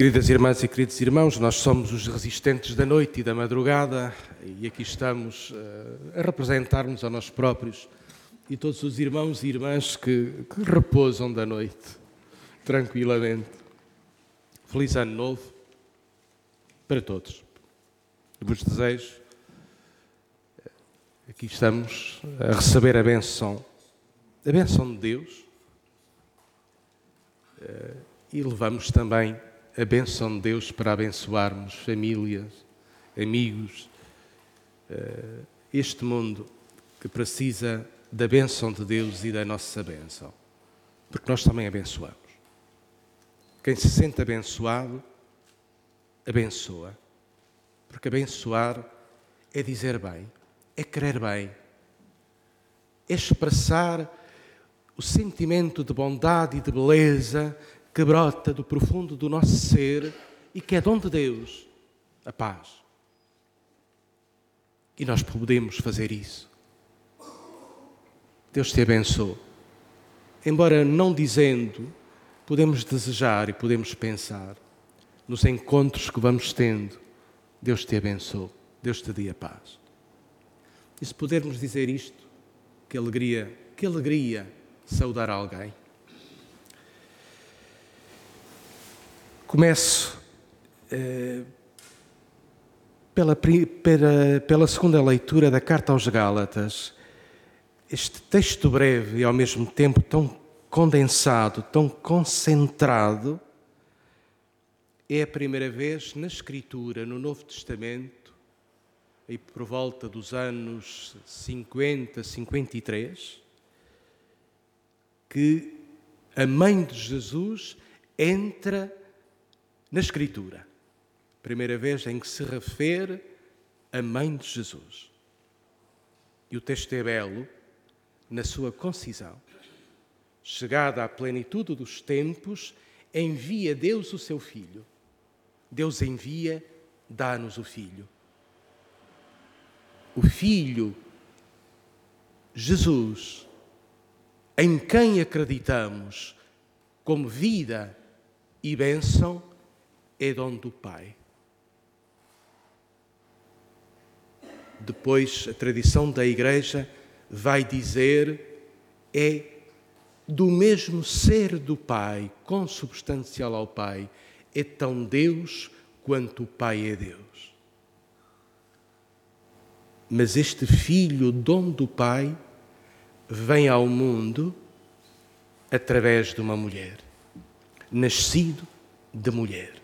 Queridas irmãs e queridos irmãos, nós somos os resistentes da noite e da madrugada e aqui estamos uh, a representar-nos a nós próprios e todos os irmãos e irmãs que, que repousam da noite tranquilamente. Feliz Ano Novo para todos. Vos desejo, aqui estamos a receber a benção, a benção de Deus uh, e levamos também a benção de Deus para abençoarmos famílias, amigos, eh, este mundo que precisa da benção de Deus e da nossa benção. Porque nós também abençoamos. Quem se sente abençoado, abençoa. Porque abençoar é dizer bem, é querer bem, é expressar o sentimento de bondade e de beleza que brota do profundo do nosso ser e que é dom de Deus, a paz. E nós podemos fazer isso. Deus te abençoe. Embora não dizendo, podemos desejar e podemos pensar nos encontros que vamos tendo. Deus te abençoe. Deus te dê a paz. E se pudermos dizer isto, que alegria, que alegria saudar alguém. Começo eh, pela, pela, pela segunda leitura da carta aos Gálatas. Este texto breve e ao mesmo tempo tão condensado, tão concentrado, é a primeira vez na Escritura, no Novo Testamento, aí por volta dos anos 50, 53, que a mãe de Jesus entra na Escritura. Primeira vez em que se refere a mãe de Jesus. E o texto é belo na sua concisão. Chegada à plenitude dos tempos, envia Deus o seu Filho. Deus envia, dá-nos o Filho. O Filho, Jesus, em quem acreditamos como vida e bênção, é dom do Pai. Depois, a tradição da Igreja vai dizer é do mesmo ser do Pai, consubstancial ao Pai, é tão Deus quanto o Pai é Deus. Mas este Filho, dom do Pai, vem ao mundo através de uma mulher, nascido de mulher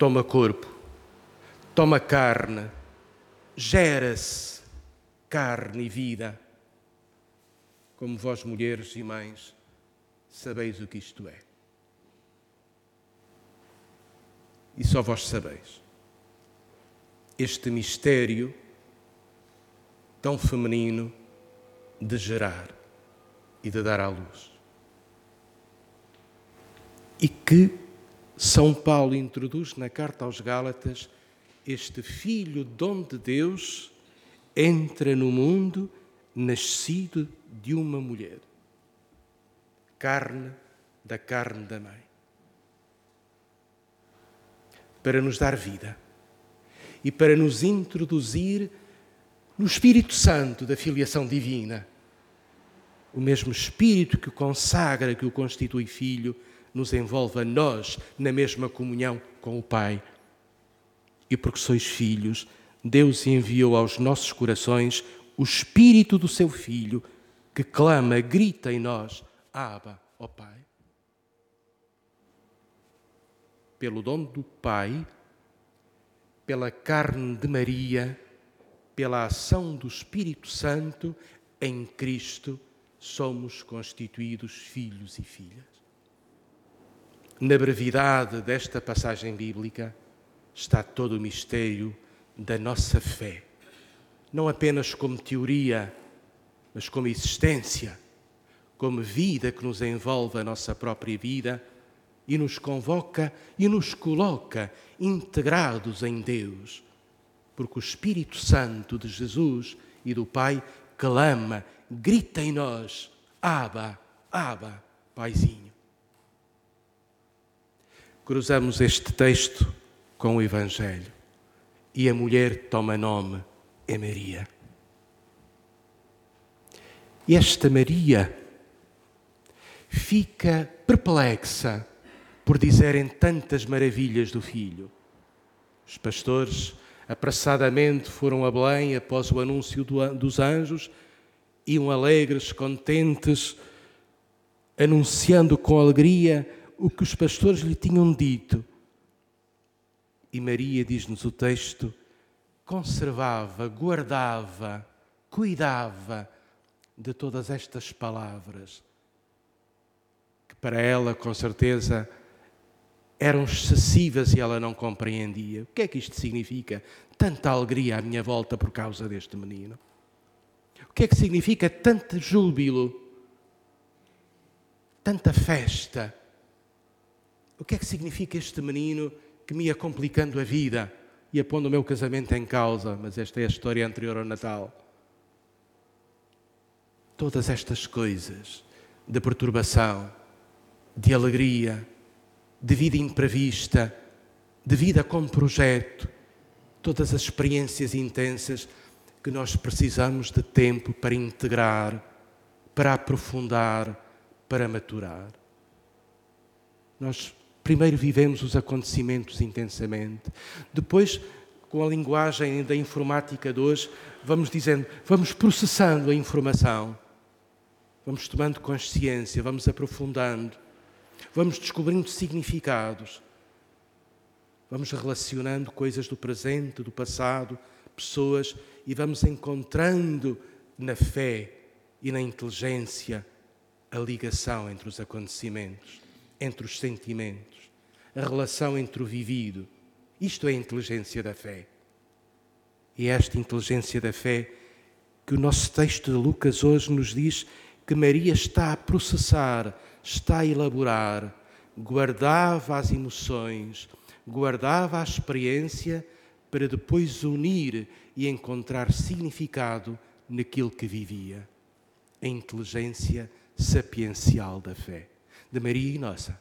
toma corpo, toma carne, gera-se carne e vida. Como vós, mulheres e mães, sabeis o que isto é. E só vós sabeis. Este mistério tão feminino de gerar e de dar à luz. E que são Paulo introduz na carta aos Gálatas este filho dom de Deus entra no mundo nascido de uma mulher, carne da carne da mãe, para nos dar vida e para nos introduzir no Espírito Santo da filiação divina, o mesmo Espírito que o consagra, que o constitui filho nos envolve a nós na mesma comunhão com o Pai. E porque sois filhos, Deus enviou aos nossos corações o Espírito do seu Filho, que clama, grita em nós: Abba, ó Pai. Pelo dom do Pai, pela carne de Maria, pela ação do Espírito Santo, em Cristo somos constituídos filhos e filhas na brevidade desta passagem bíblica está todo o mistério da nossa fé. Não apenas como teoria, mas como existência, como vida que nos envolve a nossa própria vida e nos convoca e nos coloca integrados em Deus. Porque o Espírito Santo de Jesus e do Pai clama, grita em nós: Aba, Aba, Paizinho cruzamos este texto com o Evangelho e a mulher toma nome, é Maria. E esta Maria fica perplexa por dizerem tantas maravilhas do filho. Os pastores apressadamente foram a Belém após o anúncio dos anjos, iam alegres, contentes, anunciando com alegria o que os pastores lhe tinham dito. E Maria, diz-nos o texto, conservava, guardava, cuidava de todas estas palavras, que para ela, com certeza, eram excessivas e ela não compreendia. O que é que isto significa? Tanta alegria à minha volta por causa deste menino. O que é que significa tanto júbilo? Tanta festa? O que é que significa este menino que me ia complicando a vida e a pondo o meu casamento em causa? Mas esta é a história anterior ao Natal. Todas estas coisas de perturbação, de alegria, de vida imprevista, de vida com projeto, todas as experiências intensas que nós precisamos de tempo para integrar, para aprofundar, para maturar. Nós primeiro vivemos os acontecimentos intensamente, depois, com a linguagem da informática de hoje, vamos dizendo, vamos processando a informação, vamos tomando consciência, vamos aprofundando. Vamos descobrindo significados, vamos relacionando coisas do presente, do passado, pessoas e vamos encontrando na fé e na inteligência a ligação entre os acontecimentos, entre os sentimentos, a relação entre o vivido. Isto é a inteligência da fé. E é esta inteligência da fé que o nosso texto de Lucas hoje nos diz que Maria está a processar está a elaborar, guardava as emoções, guardava a experiência para depois unir e encontrar significado naquilo que vivia. A inteligência sapiencial da fé, de Maria e nossa.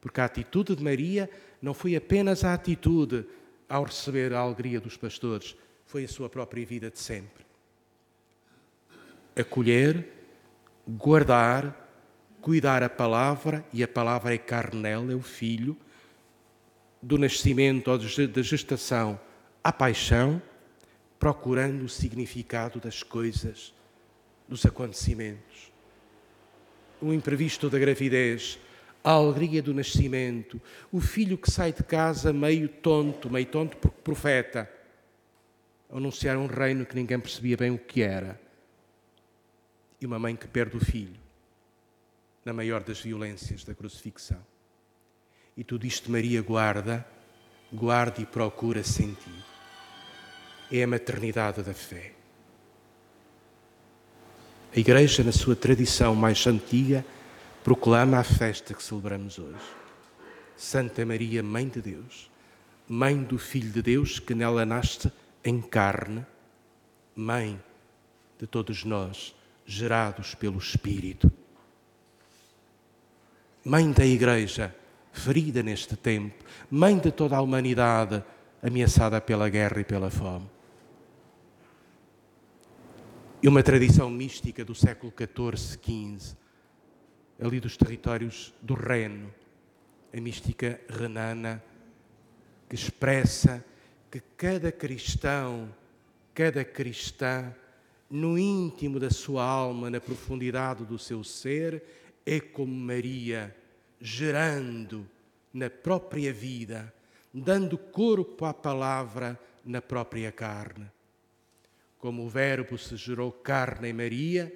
Porque a atitude de Maria não foi apenas a atitude ao receber a alegria dos pastores, foi a sua própria vida de sempre. Acolher guardar, cuidar a palavra, e a palavra é carnel, é o filho, do nascimento ou da gestação à paixão, procurando o significado das coisas, dos acontecimentos. O imprevisto da gravidez, a alegria do nascimento, o filho que sai de casa meio tonto, meio tonto porque profeta, anunciar um reino que ninguém percebia bem o que era e uma mãe que perde o filho na maior das violências da crucifixão. E tudo isto Maria guarda, guarda e procura sentir. É a maternidade da fé. A Igreja, na sua tradição mais antiga, proclama a festa que celebramos hoje. Santa Maria, Mãe de Deus, Mãe do Filho de Deus que nela nasce em carne, Mãe de todos nós gerados pelo Espírito. Mãe da Igreja, ferida neste tempo, mãe de toda a humanidade ameaçada pela guerra e pela fome. E uma tradição mística do século XIV, XV, ali dos territórios do Reno, a mística renana, que expressa que cada cristão, cada cristã, no íntimo da sua alma, na profundidade do seu ser, é como Maria, gerando na própria vida, dando corpo à palavra na própria carne. Como o Verbo se gerou carne em Maria,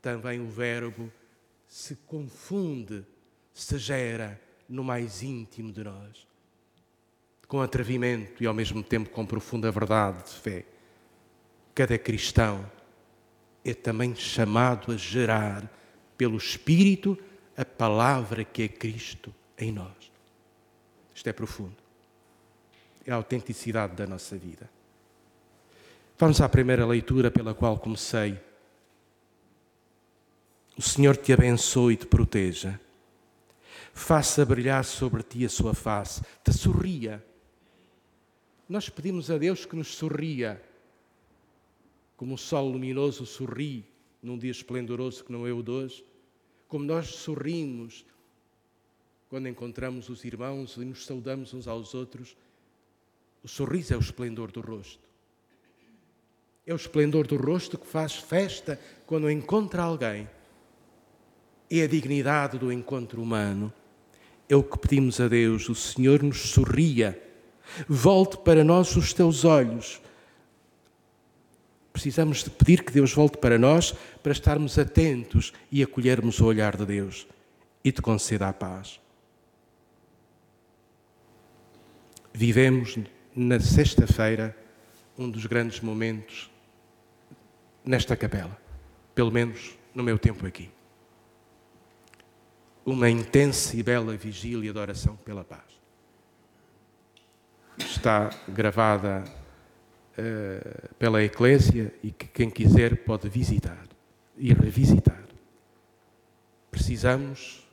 também o Verbo se confunde, se gera no mais íntimo de nós, com atrevimento e ao mesmo tempo com profunda verdade de fé. Cada cristão é também chamado a gerar pelo Espírito a palavra que é Cristo em nós. Isto é profundo. É a autenticidade da nossa vida. Vamos à primeira leitura pela qual comecei. O Senhor te abençoe e te proteja. faça brilhar sobre ti a sua face, te sorria. Nós pedimos a Deus que nos sorria, como o sol luminoso sorri num dia esplendoroso que não é o de hoje, como nós sorrimos quando encontramos os irmãos e nos saudamos uns aos outros. O sorriso é o esplendor do rosto. É o esplendor do rosto que faz festa quando encontra alguém. É a dignidade do encontro humano. É o que pedimos a Deus. O Senhor nos sorria. Volte para nós os teus olhos. Precisamos de pedir que Deus volte para nós para estarmos atentos e acolhermos o olhar de Deus e te conceda a paz. Vivemos na sexta-feira um dos grandes momentos nesta capela, pelo menos no meu tempo aqui. Uma intensa e bela vigília de oração pela paz. Está gravada uh, pela Eclésia e que quem quiser pode visitar e revisitar. Precisamos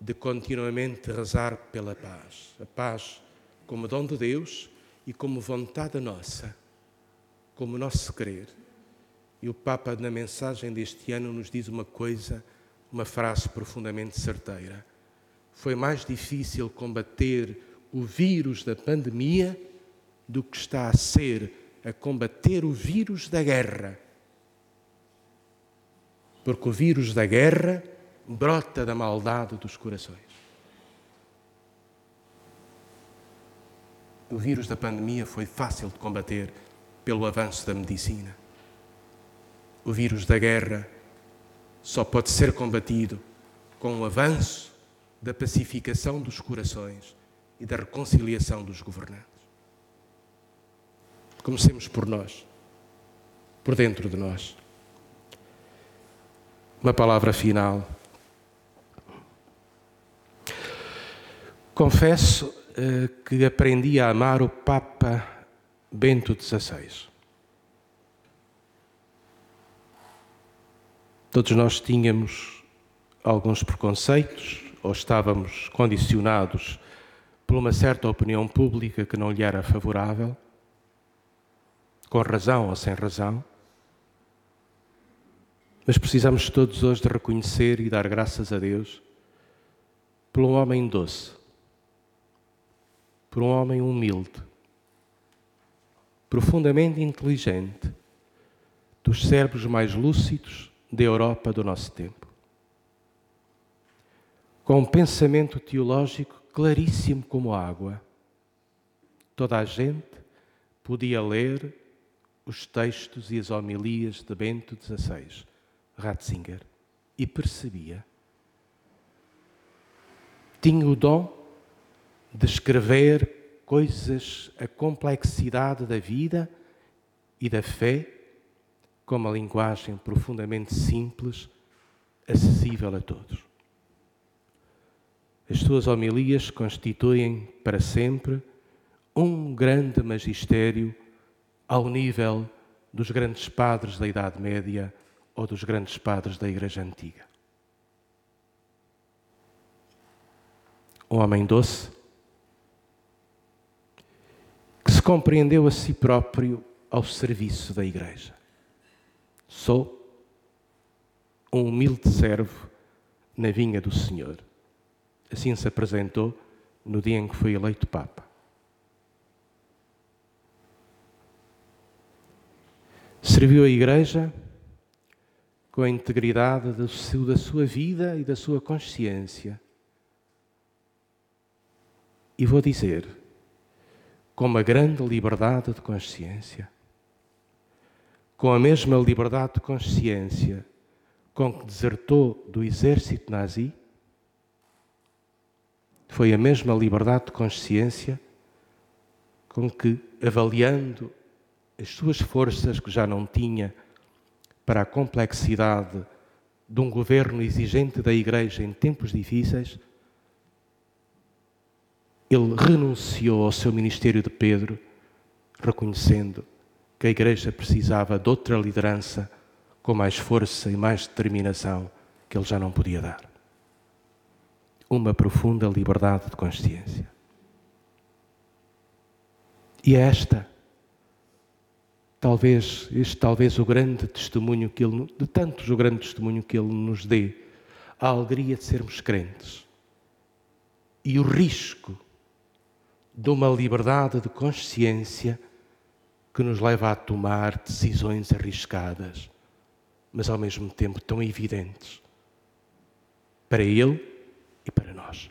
de continuamente rezar pela paz. A paz como dom de Deus e como vontade nossa, como nosso querer e o Papa, na mensagem deste ano, nos diz uma coisa, uma frase profundamente certeira. Foi mais difícil combater o vírus da pandemia do que está a ser a combater o vírus da guerra. Porque o vírus da guerra brota da maldade dos corações. O vírus da pandemia foi fácil de combater pelo avanço da medicina. O vírus da guerra só pode ser combatido com o avanço da pacificação dos corações e da reconciliação dos governantes. Comecemos por nós, por dentro de nós. Uma palavra final. Confesso eh, que aprendi a amar o Papa Bento XVI. Todos nós tínhamos alguns preconceitos ou estávamos condicionados por uma certa opinião pública que não lhe era favorável, com razão ou sem razão. Mas precisamos todos hoje de reconhecer e dar graças a Deus por um homem doce, por um homem humilde, profundamente inteligente, dos cérebros mais lúcidos da Europa do nosso tempo. Com um pensamento teológico claríssimo como água, toda a gente podia ler os textos e as homilias de Bento XVI, Ratzinger, e percebia. Tinha o dom de escrever coisas, a complexidade da vida e da fé com uma linguagem profundamente simples, acessível a todos. As suas homilias constituem para sempre um grande magistério ao nível dos grandes padres da Idade Média ou dos grandes padres da Igreja Antiga. Um homem doce que se compreendeu a si próprio ao serviço da Igreja. Sou um humilde servo na vinha do Senhor. Assim se apresentou no dia em que foi eleito Papa. Serviu a Igreja com a integridade da sua vida e da sua consciência. E vou dizer, com uma grande liberdade de consciência com a mesma liberdade de consciência com que desertou do exército nazi, foi a mesma liberdade de consciência com que, avaliando as suas forças que já não tinha para a complexidade de um governo exigente da Igreja em tempos difíceis, ele renunciou ao seu ministério de Pedro, reconhecendo que a Igreja precisava de outra liderança com mais força e mais determinação que ele já não podia dar. uma profunda liberdade de consciência. E é esta, talvez, este talvez o grande testemunho que ele, de tantos o grande testemunho que ele nos dê, a alegria de sermos crentes e o risco de uma liberdade de consciência que nos leva a tomar decisões arriscadas, mas ao mesmo tempo tão evidentes para ele e para nós.